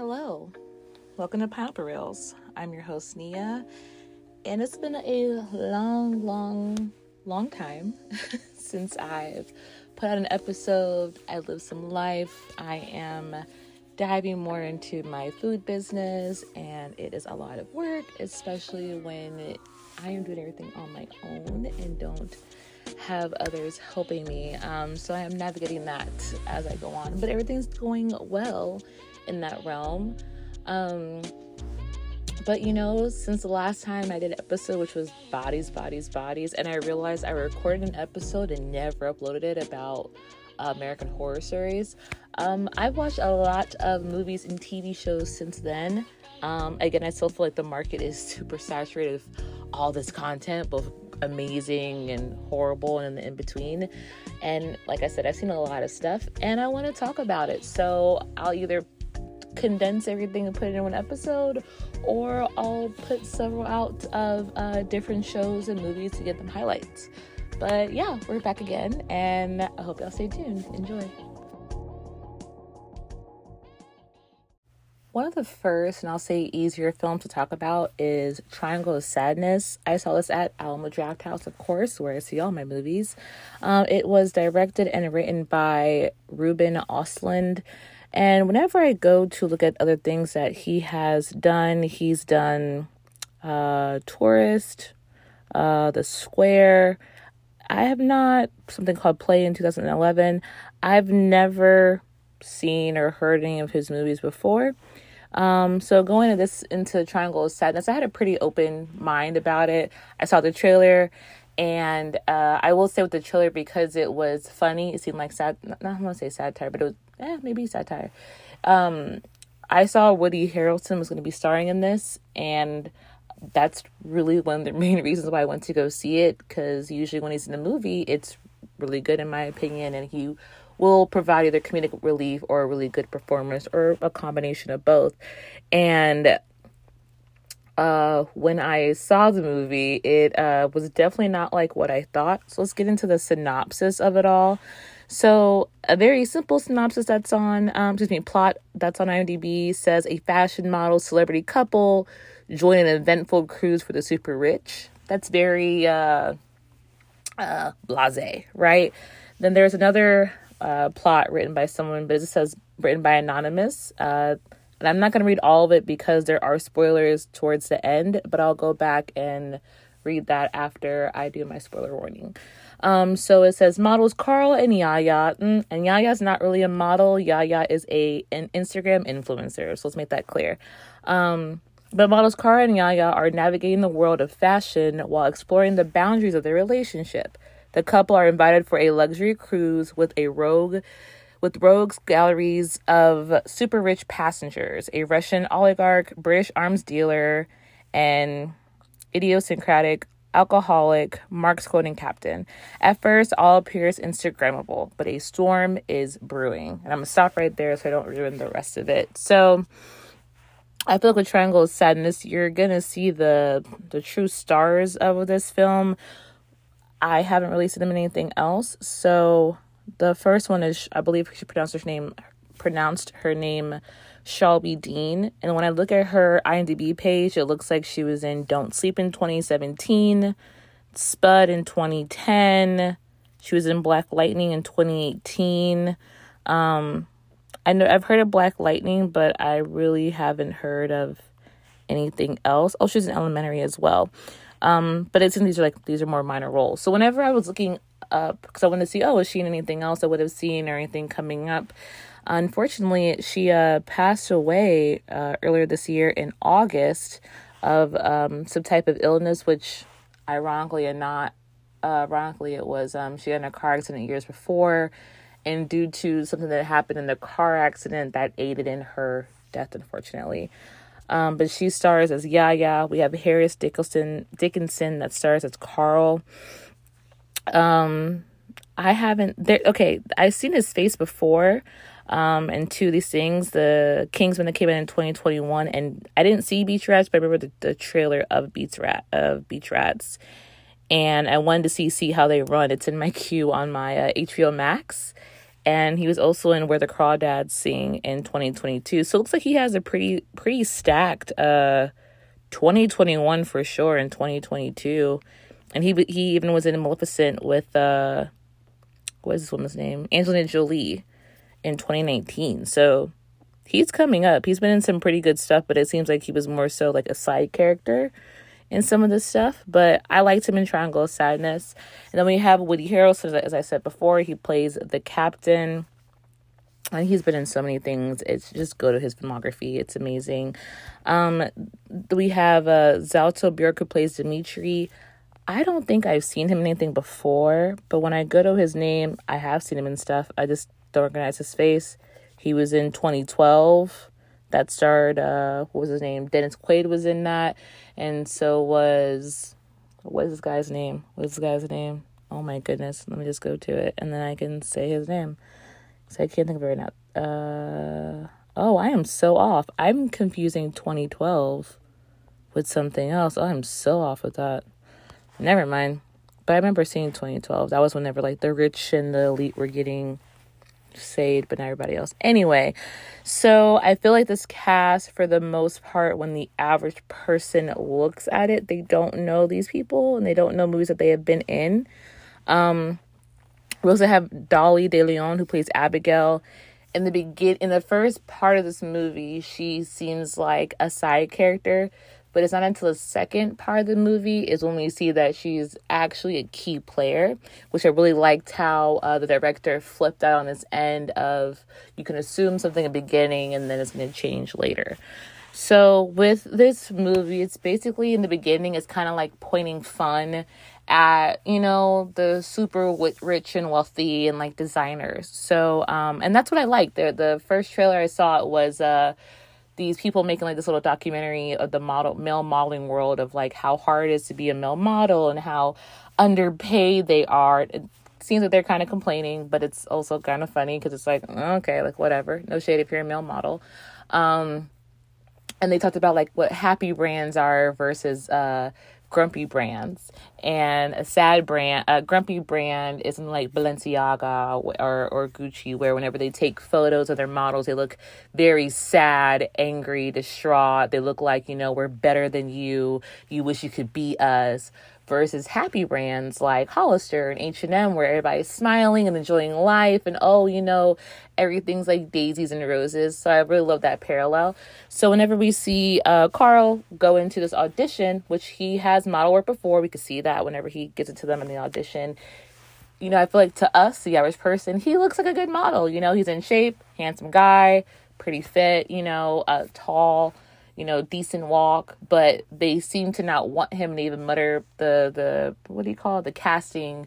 Hello, welcome to Pineapple Reels. I'm your host Nia, and it's been a long, long, long time since I've put out an episode. I live some life. I am diving more into my food business, and it is a lot of work, especially when I am doing everything on my own and don't have others helping me. Um, so I am navigating that as I go on, but everything's going well in that realm. Um, but you know, since the last time I did an episode, which was bodies, bodies, bodies, and I realized I recorded an episode and never uploaded it about uh, American Horror Stories. Um, I've watched a lot of movies and TV shows since then. Um, again, I still feel like the market is super saturated with all this content, both amazing and horrible and in the in between. And like I said, I've seen a lot of stuff and I want to talk about it. So I'll either condense everything and put it in one episode, or I'll put several out of uh, different shows and movies to get them highlights. But yeah, we're back again, and I hope y'all stay tuned. Enjoy. One of the first, and I'll say easier films to talk about is Triangle of Sadness. I saw this at Alamo Drafthouse, of course, where I see all my movies. Um, it was directed and written by Ruben Östlund. And whenever I go to look at other things that he has done, he's done uh, Tourist, uh, The Square. I have not, something called Play in 2011. I've never seen or heard any of his movies before. Um, so going into this into Triangle of Sadness, I had a pretty open mind about it. I saw the trailer and uh, I will say with the trailer because it was funny, it seemed like sad. Not, not I want to say satire, but it was eh, maybe satire. Um, I saw Woody Harrelson was going to be starring in this, and that's really one of the main reasons why I went to go see it. Because usually when he's in a movie, it's really good in my opinion, and he will provide either comedic relief or a really good performance or a combination of both. And uh, when I saw the movie, it uh, was definitely not like what I thought. So let's get into the synopsis of it all. So, a very simple synopsis that's on, um, excuse me, plot that's on IMDb says a fashion model celebrity couple join an eventful cruise for the super rich. That's very uh, uh, blase, right? Then there's another uh, plot written by someone, but it says written by anonymous. Uh, and I'm not going to read all of it because there are spoilers towards the end, but I'll go back and read that after I do my spoiler warning. Um, so it says models Carl and Yaya, mm, and Yaya's not really a model. Yaya is a an Instagram influencer. So let's make that clear. Um, but models Carl and Yaya are navigating the world of fashion while exploring the boundaries of their relationship. The couple are invited for a luxury cruise with a rogue with rogues galleries of super rich passengers, a Russian oligarch, British arms dealer, and idiosyncratic alcoholic, Marx quoting captain. At first, all appears Instagrammable, but a storm is brewing. And I'm gonna stop right there so I don't ruin the rest of it. So I feel like with Triangle of Sadness, you're gonna see the the true stars of this film. I haven't really seen them in anything else. So the first one is I believe she pronounced her name pronounced her name Charlbi Dean. And when I look at her IMDb page, it looks like she was in Don't Sleep in 2017, Spud in 2010. She was in Black Lightning in 2018. Um, I know I've heard of Black Lightning, but I really haven't heard of anything else. Oh, she's in Elementary as well. Um, but it seems these are like these are more minor roles. So whenever I was looking up, because I wanted to see, oh, is she in anything else I would have seen or anything coming up? Unfortunately, she uh, passed away uh, earlier this year in August of um, some type of illness, which ironically and not uh, ironically, it was um, she had a car accident years before, and due to something that happened in the car accident, that aided in her death, unfortunately. Um, but she stars as Yaya. We have Harris Dickinson Dickinson that stars as Carl. Um, I haven't there. Okay, I've seen his face before um, and two of these things, the Kingsman that came out in 2021, and I didn't see Beach Rats, but I remember the, the trailer of Beach Rat of Beach Rats, and I wanted to see see how they run. It's in my queue on my uh, HBO Max, and he was also in Where the Crawdads Sing in 2022. So it looks like he has a pretty pretty stacked uh 2021 for sure in 2022. And he he even was in Maleficent with uh what is this woman's name? Angelina Jolie in 2019. So he's coming up. He's been in some pretty good stuff, but it seems like he was more so like a side character in some of this stuff. But I liked him in Triangle of Sadness. And then we have Woody Harrelson, as I said before, he plays the captain. And he's been in so many things. It's just go to his filmography. It's amazing. Um, we have uh, Zlatko Burić who plays Dimitri. I don't think I've seen him in anything before, but when I go to his name, I have seen him in stuff. I just don't recognize his face. He was in 2012. That starred uh what was his name? Dennis Quaid was in that. And so was what is this guy's name? What is this guy's name? Oh my goodness. Let me just go to it and then I can say his name. So I can't think of it right now. Uh oh, I am so off. I'm confusing 2012 with something else. Oh, I'm so off with that. Never mind. But I remember seeing 2012. That was whenever like the rich and the elite were getting saved, but not everybody else. Anyway, so I feel like this cast, for the most part, when the average person looks at it, they don't know these people and they don't know movies that they have been in. Um, we also have Dolly De Leon who plays Abigail. In the begin, in the first part of this movie, she seems like a side character but it's not until the second part of the movie is when we see that she's actually a key player, which I really liked how uh, the director flipped out on this end of you can assume something at the beginning and then it's going to change later. So with this movie, it's basically in the beginning, it's kind of like pointing fun at you know the super rich and wealthy and like designers. So um, and that's what I liked. The the first trailer I saw was uh these people making like this little documentary of the model male modeling world of like how hard it is to be a male model and how underpaid they are. It seems like they're kind of complaining, but it's also kind of funny because it's like okay, like whatever, no shade if you're a male model. Um, and they talked about like what happy brands are versus uh grumpy brands. And a sad brand a grumpy brand isn't like balenciaga or, or gucci where whenever they take photos of their models they look very sad angry distraught. They look like you know we're better than you. You wish you could be us versus happy brands like Hollister and H&M where everybody's smiling and enjoying life and oh, you know, everything's like daisies and roses. So I really love that parallel. So whenever we see uh, Carl go into this audition, which he has model work before, we could see that whenever he gets into them in the audition. You know, I feel like to us, the average person, he looks like a good model. You know, he's in shape, handsome guy, pretty fit, you know, uh, tall you know, decent walk, but they seem to not want him to even mutter the the what do you call it? the casting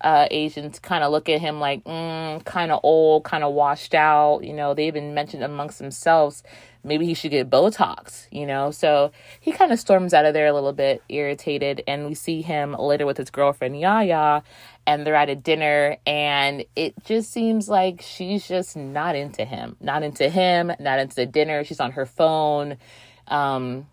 uh, agents kind of look at him like mm, kind of old, kind of washed out. You know, they even mentioned amongst themselves maybe he should get Botox. You know, so he kind of storms out of there a little bit irritated, and we see him later with his girlfriend Yaya, and they're at a dinner, and it just seems like she's just not into him, not into him, not into the dinner. She's on her phone um,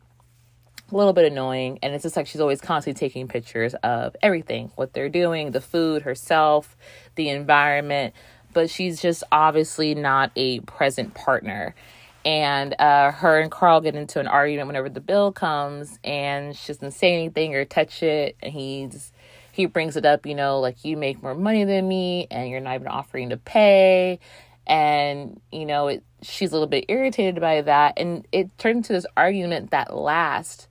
a little bit annoying. And it's just like she's always constantly taking pictures of everything what they're doing, the food, herself, the environment. But she's just obviously not a present partner. And uh, her and Carl get into an argument whenever the bill comes, and she doesn't say anything or touch it. And he's he brings it up, you know, like you make more money than me, and you're not even offering to pay and you know it, she's a little bit irritated by that. And it turned into this argument that lasts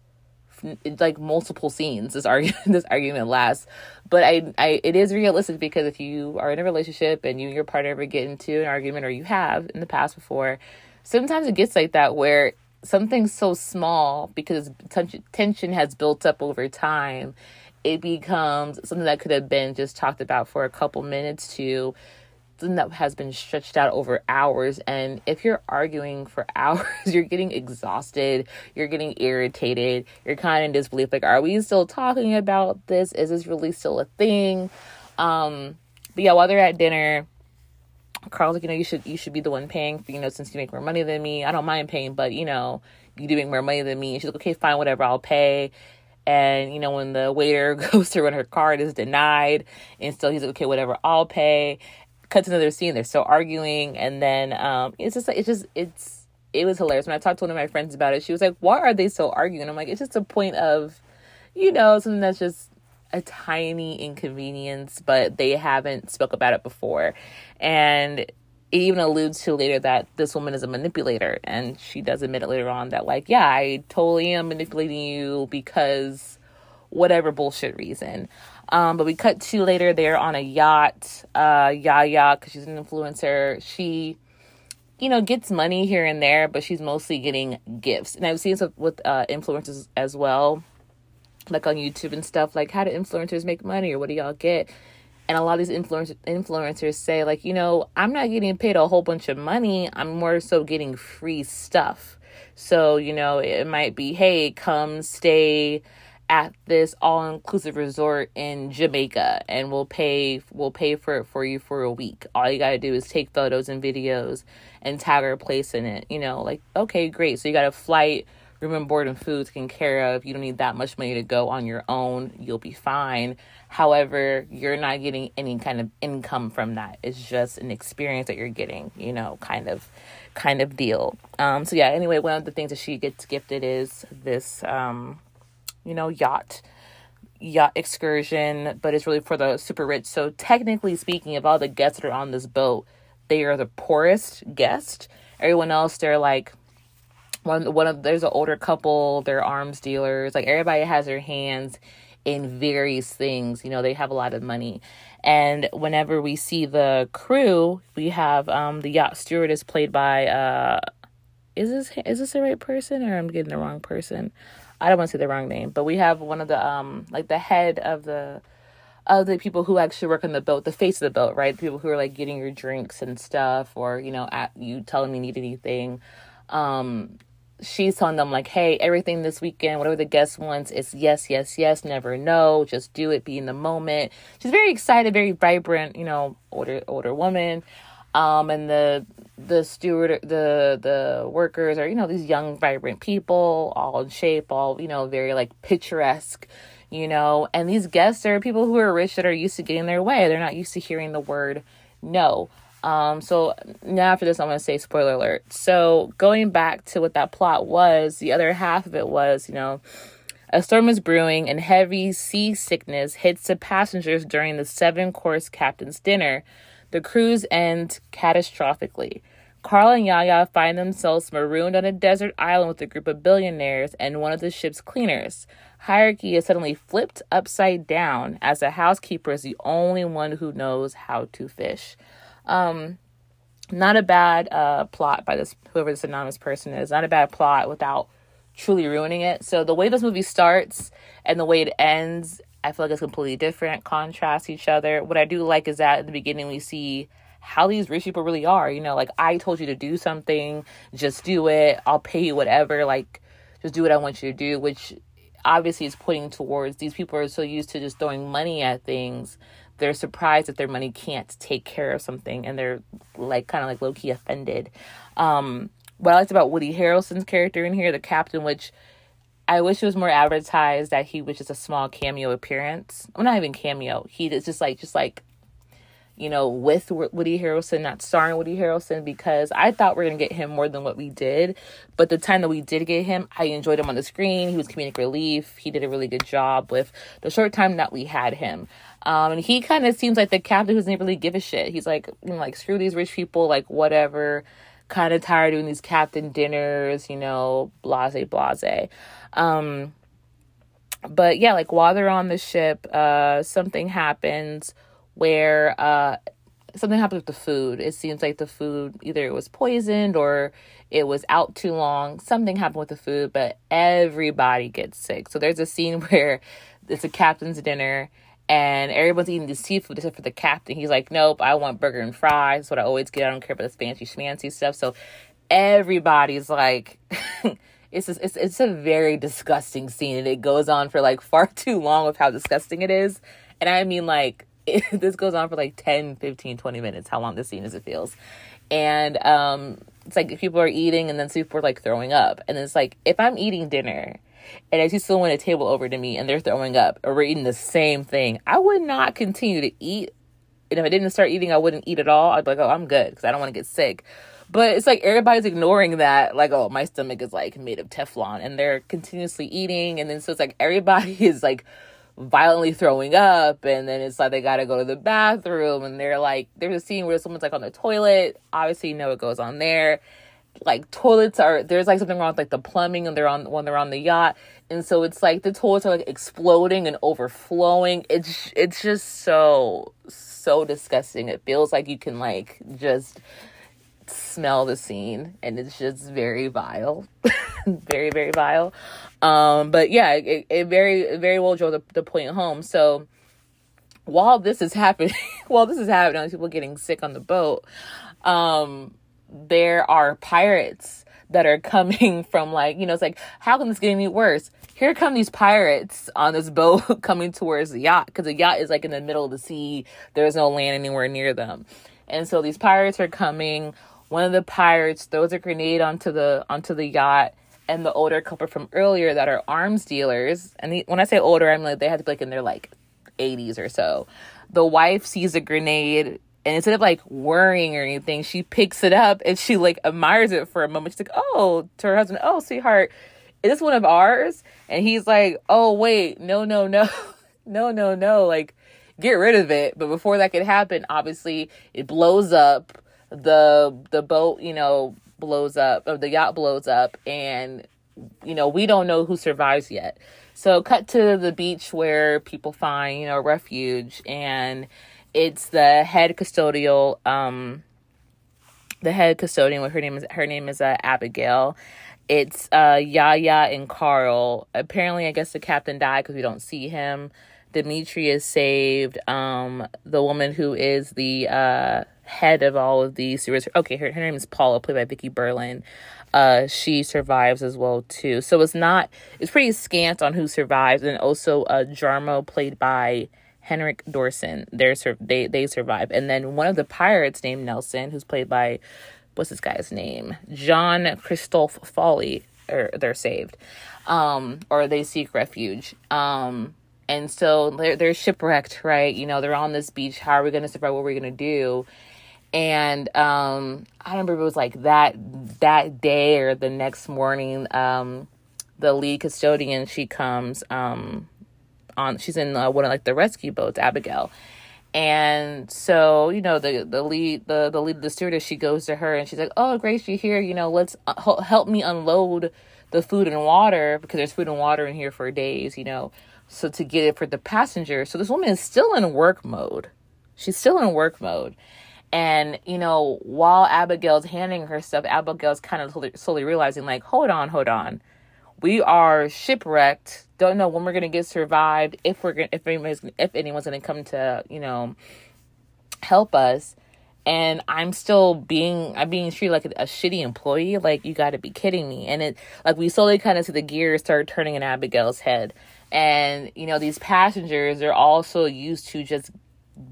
like multiple scenes this argument this argument lasts. But I, I it is realistic because if you are in a relationship and you and your partner ever get into an argument or you have in the past before sometimes it gets like that where something so small because tension has built up over time it becomes something that could have been just talked about for a couple minutes to that has been stretched out over hours. And if you're arguing for hours, you're getting exhausted, you're getting irritated, you're kind of in disbelief like, are we still talking about this? Is this really still a thing? Um, but yeah, while they're at dinner, Carl's like, you know, you should you should be the one paying for, you know, since you make more money than me. I don't mind paying, but you know, you do make more money than me. And she's like, okay, fine, whatever, I'll pay. And you know, when the waiter goes to run her card is denied, and still he's like, okay, whatever, I'll pay cut to another scene. They're still arguing, and then um, it's just it's just it's it was hilarious. When I talked to one of my friends about it, she was like, "Why are they still arguing?" I'm like, "It's just a point of, you know, something that's just a tiny inconvenience, but they haven't spoke about it before, and." It even alludes to later that this woman is a manipulator, and she does admit it later on that, like, yeah, I totally am manipulating you because whatever bullshit reason. Um, but we cut to later they're on a yacht. Uh, Yaya, because she's an influencer, she, you know, gets money here and there, but she's mostly getting gifts. And I've seen this with uh, influencers as well, like on YouTube and stuff. Like, how do influencers make money, or what do y'all get? And a lot of these influencers influencers say, like, you know, I'm not getting paid a whole bunch of money. I'm more so getting free stuff. So, you know, it might be, hey, come stay at this all inclusive resort in Jamaica and we'll pay we'll pay for it for you for a week. All you got to do is take photos and videos and tag our place in it. You know, like okay, great. So you got a flight, room and board and food taken care of. You don't need that much money to go on your own. You'll be fine. However, you're not getting any kind of income from that. It's just an experience that you're getting, you know, kind of kind of deal. Um so yeah, anyway, one of the things that she gets gifted is this um you know, yacht yacht excursion, but it's really for the super rich. So technically speaking, of all the guests that are on this boat, they are the poorest guest. Everyone else, they're like one one of there's an older couple, they're arms dealers. Like everybody has their hands in various things. You know, they have a lot of money. And whenever we see the crew, we have um the yacht stewardess played by uh is this is this the right person or I'm getting the wrong person? I don't want to say the wrong name, but we have one of the um like the head of the of the people who actually work on the boat, the face of the boat, right? The people who are like getting your drinks and stuff, or you know, at you telling me need anything. Um, she's telling them like, hey, everything this weekend, whatever the guest wants, it's yes, yes, yes, never no, just do it, be in the moment. She's very excited, very vibrant, you know, older older woman. Um, and the the steward the the workers are you know these young vibrant people all in shape all you know very like picturesque you know? And these guests are people who are rich that are used to getting their way. They're not used to hearing the word no. Um so now after this i'm going to say spoiler alert. So going back to what that plot was the other half of it was you know a storm is brewing and heavy seasickness hits the passengers during the seven course captain's dinner the cruise ends catastrophically. Carl and Yaya find themselves marooned on a desert island with a group of billionaires and one of the ship's cleaners. Hierarchy is suddenly flipped upside down as the housekeeper is the only one who knows how to fish. Um, not a bad uh, plot by this whoever this anonymous person is. Not a bad plot without truly ruining it. So the way this movie starts and the way it ends, I feel like it's completely different, contrast each other. What I do like is that at the beginning we see how these rich people really are. You know, like I told you to do something, just do it. I'll pay you whatever. Like, just do what I want you to do, which obviously is pointing towards these people are so used to just throwing money at things. They're surprised that their money can't take care of something and they're like kind of like low key offended. Um, what I liked about Woody Harrelson's character in here, the captain, which I wish it was more advertised that he was just a small cameo appearance. Well, not even cameo. He is just like just like you know, with Woody Harrelson, not starring Woody Harrelson, because I thought we are gonna get him more than what we did. But the time that we did get him, I enjoyed him on the screen. He was comedic relief. He did a really good job with the short time that we had him. Um, and he kind of seems like the captain who doesn't really give a shit. He's like, you know, like screw these rich people, like whatever. Kind of tired doing these captain dinners, you know, blase blase. Um, but yeah, like while they're on the ship, uh, something happens where uh, something happened with the food. It seems like the food either it was poisoned or it was out too long. Something happened with the food, but everybody gets sick. So there's a scene where it's a captain's dinner and everyone's eating the seafood except for the captain. He's like, Nope, I want burger and fries. That's what I always get. I don't care about this fancy schmancy stuff. So everybody's like it's just, it's it's a very disgusting scene and it goes on for like far too long with how disgusting it is. And I mean like it, this goes on for like 10 15 20 minutes how long this scene is it feels and um it's like people are eating and then people are like throwing up and it's like if i'm eating dinner and I see someone at a table over to me and they're throwing up or eating the same thing, I would not continue to eat And if I didn't start eating, I wouldn't eat at all. I'd be like, oh, I'm good because I don't want to get sick. But it's like everybody's ignoring that, like, oh, my stomach is like made of Teflon, and they're continuously eating, and then so it's like everybody is like violently throwing up, and then it's like they gotta go to the bathroom, and they're like, there's a scene where someone's like on the toilet. Obviously, you know what goes on there. Like toilets are there's like something wrong with like the plumbing, and they're on when they're on the yacht, and so it's like the toilets are like exploding and overflowing. It's it's just so so disgusting. It feels like you can like just smell the scene and it's just very vile very very vile um but yeah it, it very very well drove the, the point home so while this is happening while this is happening people getting sick on the boat um there are pirates that are coming from like you know it's like how can this get any worse? Here come these pirates on this boat coming towards the yacht because the yacht is like in the middle of the sea. There's no land anywhere near them. And so these pirates are coming. One of the pirates throws a grenade onto the onto the yacht and the older couple from earlier that are arms dealers and the, when i say older i'm like they had to be like in their like 80s or so. The wife sees a grenade and instead of like worrying or anything she picks it up and she like admires it for a moment. She's like oh to her husband oh sweetheart is this one of ours? And he's like oh wait no no no no no no like get rid of it. But before that could happen obviously it blows up the the boat, you know, blows up or the yacht blows up and you know, we don't know who survives yet. So cut to the beach where people find, you know, refuge and it's the head custodial um the head custodian her name is her name is uh, Abigail. It's uh Yaya and Carl. Apparently I guess the captain died cuz we don't see him. Dimitri is saved. Um the woman who is the uh head of all of these series. Okay, her, her name is Paula, played by Vicki Berlin. Uh, she survives as well too. So it's not it's pretty scant on who survives, and also uh, Jarmo, played by Henrik Dorsin. They're they they survive, and then one of the pirates named Nelson, who's played by what's this guy's name, Jean-Christophe Folly. Or they're saved, um, or they seek refuge. Um, and so they're they're shipwrecked, right? You know, they're on this beach. How are we going to survive? What are we going to do? and um i remember it was like that that day or the next morning um the lead custodian she comes um on she's in uh, one of like the rescue boats abigail. And so you know the the lead the the lead the stewardess she goes to her and she's like oh grace you here? You know let's uh, help me unload the food and water because there's food and water in here for days you know so to get it for the passenger. So this woman is still in work mode. She's still in work mode. And, you know, while Abigail's handing her stuff, Abigail's kind of slowly realizing, like, hold on, hold on. We are shipwrecked. Don't know when we're gonna get survived. If we're gonna, if anyone's, if anyone's gonna come to, you know, help us. And I'm still being, I'm being treated like a, a shitty employee. Like you got to be kidding me. And it, like we slowly kind of see the gears start turning in Abigail's head. And you know, these passengers are also used to just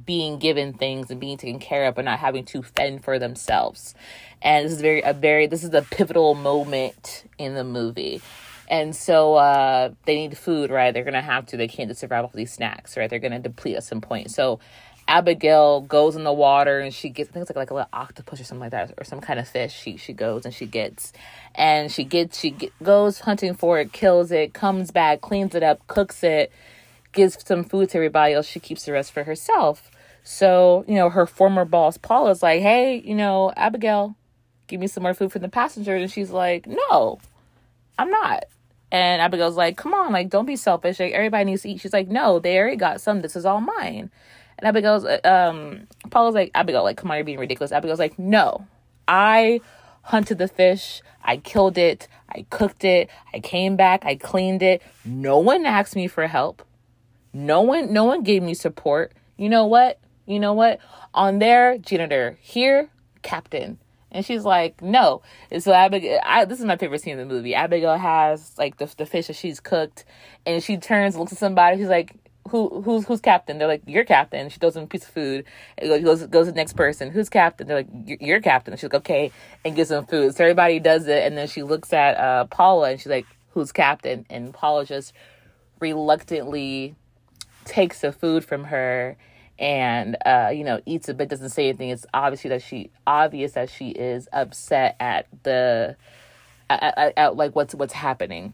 being given things and being taken care of but not having to fend for themselves and this is very a very this is a pivotal moment in the movie and so uh they need food right they're gonna have to they can't just survive off these snacks right they're gonna deplete at some point so abigail goes in the water and she gets i think it's like, like a little octopus or something like that or some kind of fish she she goes and she gets and she gets she get, goes hunting for it kills it comes back cleans it up cooks it gives some food to everybody else. She keeps the rest for herself. So, you know, her former boss, Paula's like, hey, you know, Abigail, give me some more food for the passengers. And she's like, no, I'm not. And Abigail's like, come on, like, don't be selfish. Like, everybody needs to eat. She's like, no, they already got some. This is all mine. And Abigail's, uh, um, Paula's like, Abigail, like, come on, you're being ridiculous. Abigail's like, no, I hunted the fish. I killed it. I cooked it. I came back. I cleaned it. No one asked me for help. No one no one gave me support. You know what? You know what? On there, janitor. Here, captain. And she's like, no. And so Abigail, I, this is my favorite scene in the movie. Abigail has like the, the fish that she's cooked, and she turns, looks at somebody. She's like, who who's who's captain? They're like, you're captain. She throws them a piece of food. It goes goes to the next person. Who's captain? They're like, you're captain. She's like, okay, and gives them food. So everybody does it, and then she looks at uh, Paula, and she's like, who's captain? And Paula just reluctantly takes the food from her and uh, you know eats a bit doesn't say anything it's obviously that she obvious that she is upset at the at, at, at like what's what's happening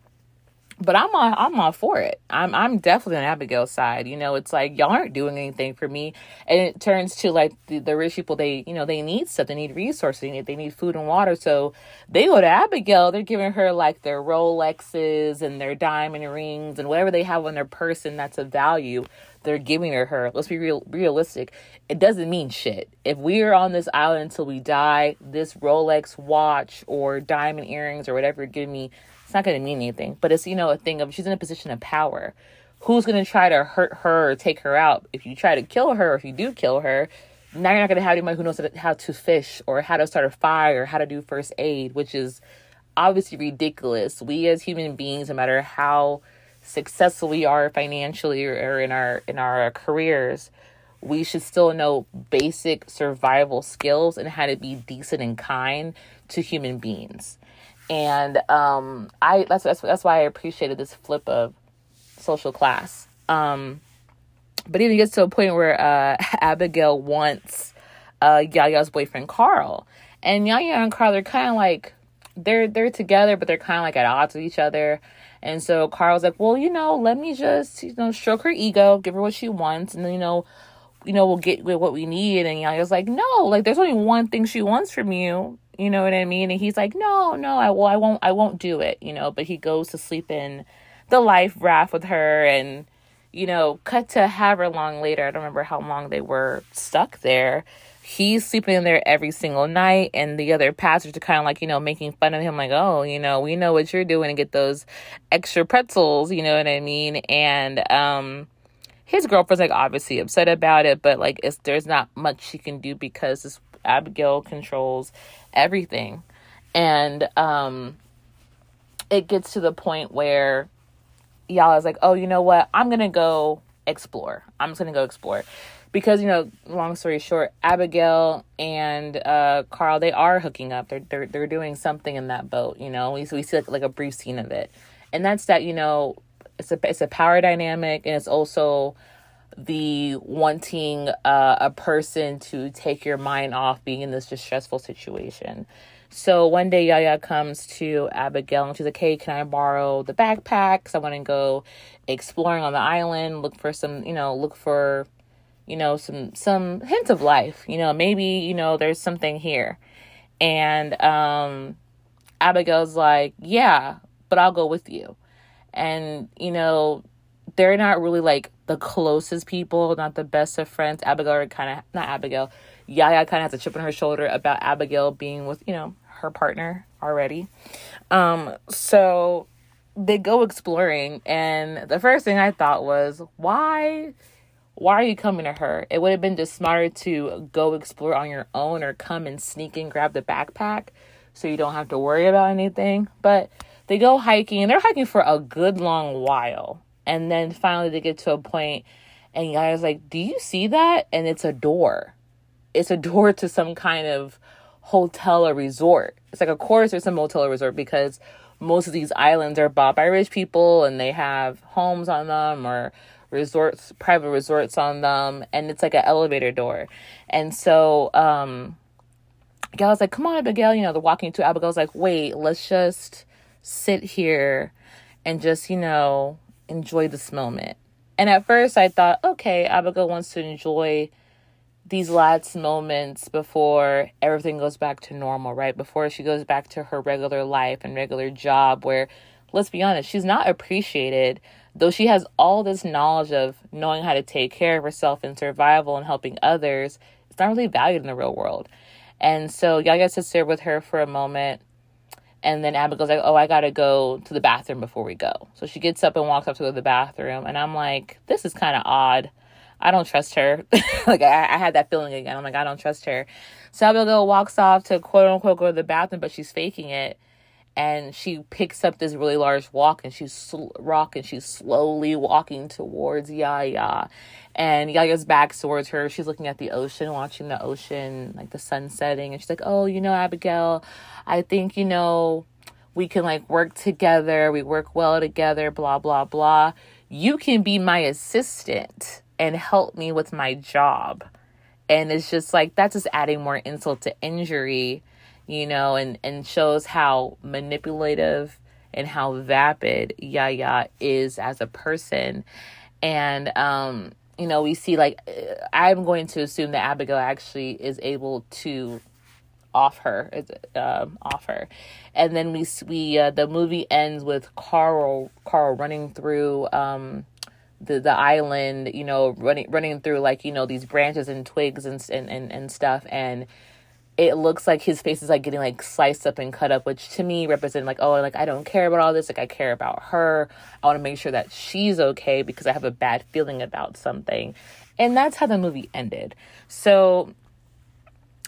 but I'm all, I'm all for it. I'm I'm definitely on Abigail's side. You know, it's like y'all aren't doing anything for me, and it turns to like the, the rich people. They you know they need stuff. They need resources. They need, they need food and water. So they go to Abigail. They're giving her like their Rolexes and their diamond rings and whatever they have on their person that's of value. They're giving her her. Let's be real realistic. It doesn't mean shit. If we are on this island until we die, this Rolex watch or diamond earrings or whatever you're giving me it's not going to mean anything. But it's, you know, a thing of she's in a position of power. Who's going to try to hurt her or take her out? If you try to kill her, if you do kill her, now you're not going to have anybody who knows how to fish or how to start a fire, or how to do first aid, which is obviously ridiculous. We as human beings, no matter how successful we are financially or in our in our careers, we should still know basic survival skills and how to be decent and kind to human beings and um, I that's, that's that's why I appreciated this flip of social class. Um, but even gets to a point where uh, Abigail wants uh, Yaya's boyfriend Carl, and Yaya and Carl are kind of like they're they're together, but they're kind of like at odds with each other. And so Carl was like, well, you know, let me just you know stroke her ego, give her what she wants, and then you know, you know, we'll get what we need. And Yaya's like, no, like there's only one thing she wants from you, you know what I mean? And he's like, no, no, I well, I won't, I won't do it, you know. But he goes to sleep in the life raft with her, and you know, cut to however long later. I don't remember how long they were stuck there. He's sleeping in there every single night, and the other passengers are kind of like, you know, making fun of him, like, oh, you know, we know what you're doing to get those extra pretzels, you know what I mean? And um, his girlfriend's like obviously upset about it, but like, it's there's not much she can do because this Abigail controls everything. And um it gets to the point where y'all is like, "Oh, you know what? I'm to go explore. I'm just to go explore." Because, you know, long story short, Abigail and uh Carl, they are hooking up. They're they're they're doing something in that boat, you know. We we see like, like a brief scene of it. And that's that, you know, it's a it's a power dynamic and it's also the wanting uh, a person to take your mind off being in this distressful situation. So one day Yaya comes to Abigail and she's like, Hey, can I borrow the backpacks? I want to go exploring on the island, look for some, you know, look for, you know, some some hints of life. You know, maybe, you know, there's something here. And um Abigail's like, Yeah, but I'll go with you. And, you know, they're not really like the closest people, not the best of friends. Abigail kind of not Abigail. Yaya kind of has a chip on her shoulder about Abigail being with you know her partner already. Um, so they go exploring, and the first thing I thought was, why, why are you coming to her? It would have been just smarter to go explore on your own, or come and sneak and grab the backpack, so you don't have to worry about anything. But they go hiking, and they're hiking for a good long while and then finally they get to a point and guys like, Do you see that? And it's a door. It's a door to some kind of hotel or resort. It's like of course there's a motel or resort because most of these islands are bought by rich people and they have homes on them or resorts private resorts on them and it's like an elevator door and so um Abigail's like, come on, Abigail. You know, they're walking to Abigail's like, wait, let's just sit here and just, you know, enjoy this moment. And at first, I thought, okay, Abigail wants to enjoy these last moments before everything goes back to normal, right? Before she goes back to her regular life and regular job, where, let's be honest, she's not appreciated. Though she has all this knowledge of knowing how to take care of herself and survival and helping others, it's not really valued in the real world. And so Yaya sits there with her for a moment and then Abigail's like, oh, I gotta go to the bathroom before we go. So she gets up and walks up to the bathroom. And I'm like, this is kind of odd. I don't trust her. like, I, I, had that feeling again. I'm like, I don't trust her. So Abigail walks off to quote unquote go to the bathroom, but she's faking it. And she picks up this really large walk and she's sl- rock and she's slowly walking towards Yaya. And Yaya's back towards her. She's looking at the ocean, watching the ocean, like the sun setting. And she's like, Oh, you know, Abigail, I think, you know, we can like work together, we work well together, blah, blah, blah. You can be my assistant. and help me with my job. And it's just like that's just adding more insult to injury, you know, and, and shows how manipulative and how vapid Yaya is as a person. And um, you know, we see like I'm going to assume that Abigail actually is able to off her, um, off her, and then we we uh, the movie ends with Carl Carl running through um the the island, you know, running running through like you know these branches and twigs and and and, and stuff, and it looks like his face is like getting like sliced up and cut up, which to me represent like, oh, like I don't care about all this. Like I care about her. I want to make sure that she's okay because I have a bad feeling about something. And that's how the movie ended. So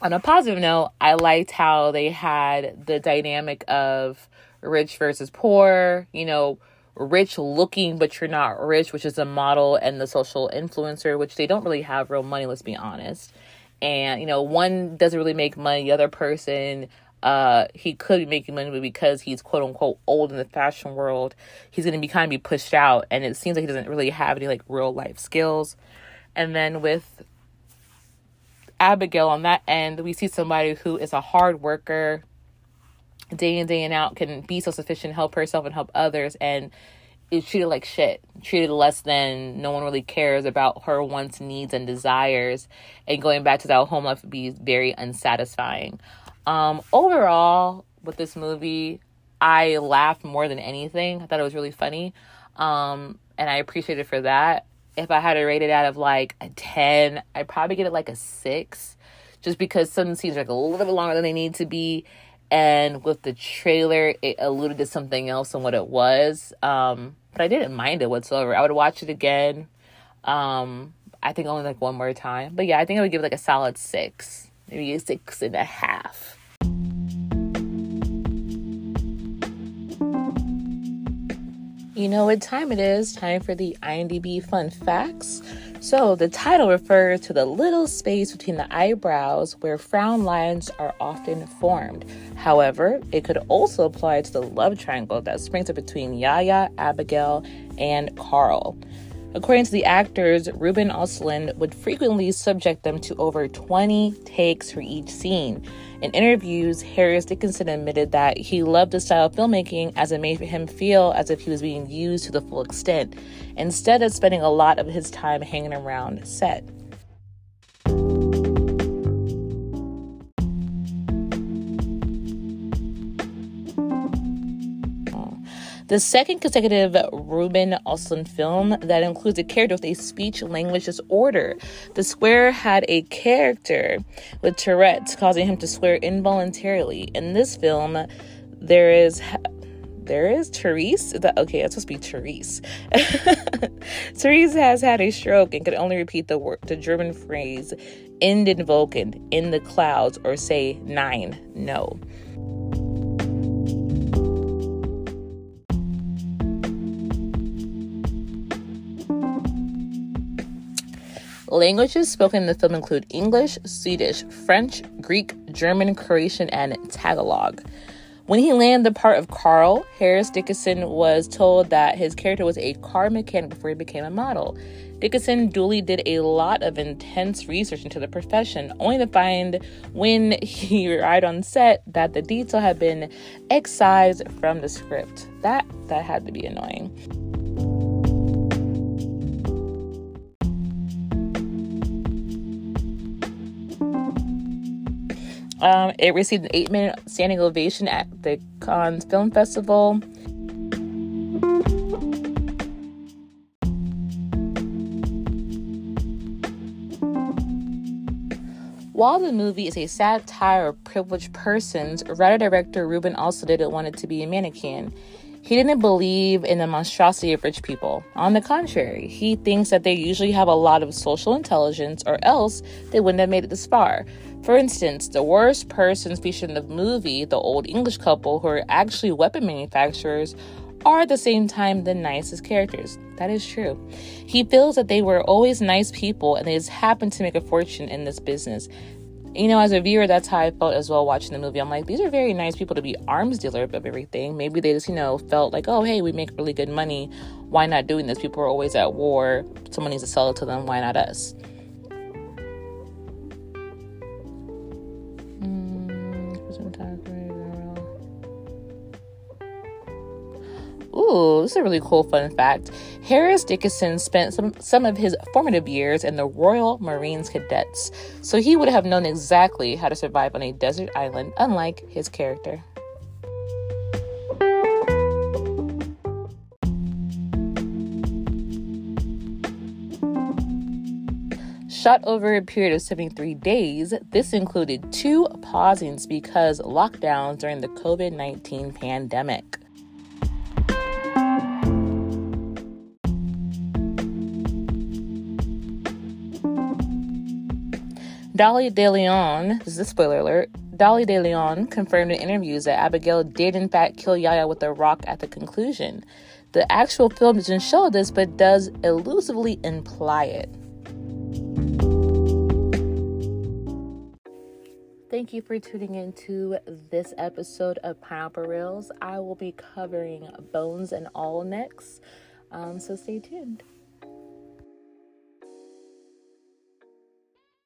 on a positive note, I liked how they had the dynamic of rich versus poor, you know, rich looking, but you're not rich, which is a model, and the social influencer, which they don't really have real money, let's be honest. And, you know, one doesn't really make money, the other person, uh, he could be making money, but because he's quote unquote old in the fashion world, he's going to be kind of be pushed out. And it seems like he doesn't really have any like real life skills. And then with Abigail on that end, we see somebody who is a hard worker, day in, day in out, can be self sufficient, help herself and help others, and is treated like shit, treated less than. No one really cares about her wants, needs, and desires. And going back to that home life would be very unsatisfying. Um, overall, with this movie, I laughed more than anything. I thought it was really funny. Um, and I appreciate it for that if I had to rate it out of like a 10, I'd probably get it like a 6 just because some scenes are like a little bit longer than they need to be and with the trailer it alluded to something else and what it was um but i didn't mind it whatsoever i would watch it again um i think only like one more time but yeah i think i would give it like a solid six maybe a six and a half You know what time it is? Time for the IMDb fun facts. So, the title refers to the little space between the eyebrows where frown lines are often formed. However, it could also apply to the love triangle that springs up between Yaya, Abigail, and Carl. According to the actors, Ruben Östlund would frequently subject them to over 20 takes for each scene. In interviews, Harris Dickinson admitted that he loved the style of filmmaking as it made him feel as if he was being used to the full extent, instead of spending a lot of his time hanging around set. The second consecutive Ruben Östlund film that includes a character with a speech language disorder. The square had a character with Tourette's, causing him to swear involuntarily. In this film, there is there is Therese. That, okay, it's supposed to be Therese. Therese has had a stroke and can only repeat the word, the German phrase "in den Wolken" in the clouds, or say nine no." Languages spoken in the film include English, Swedish, French, Greek, German, Croatian, and Tagalog. When he landed the part of Carl, Harris Dickinson was told that his character was a car mechanic before he became a model. Dickinson duly did a lot of intense research into the profession, only to find when he arrived on set that the detail had been excised from the script. That that had to be annoying. Um, it received an eight minute standing ovation at the Cannes Film Festival. While the movie is a satire of privileged persons, writer director Ruben also didn't want it to be a Manichean. He didn't believe in the monstrosity of rich people. On the contrary, he thinks that they usually have a lot of social intelligence, or else they wouldn't have made it this far. For instance, the worst persons featured in the movie, the old English couple who are actually weapon manufacturers, are at the same time the nicest characters. That is true. He feels that they were always nice people and they just happened to make a fortune in this business. You know, as a viewer, that's how I felt as well watching the movie. I'm like, these are very nice people to be arms dealer of everything. Maybe they just, you know, felt like, oh, hey, we make really good money. Why not doing this? People are always at war. Someone needs to sell it to them. Why not us? Ooh, this is a really cool fun fact. Harris Dickinson spent some, some of his formative years in the Royal Marines Cadets, so he would have known exactly how to survive on a desert island, unlike his character. Shot over a period of 73 days, this included two pausings because lockdowns during the COVID 19 pandemic. Dolly De Leon, this is a spoiler alert, Dolly De Leon confirmed in interviews that Abigail did in fact kill Yaya with a rock at the conclusion. The actual film doesn't show this, but does elusively imply it. Thank you for tuning in to this episode of Pineapple Reels. I will be covering bones and all next, um, so stay tuned.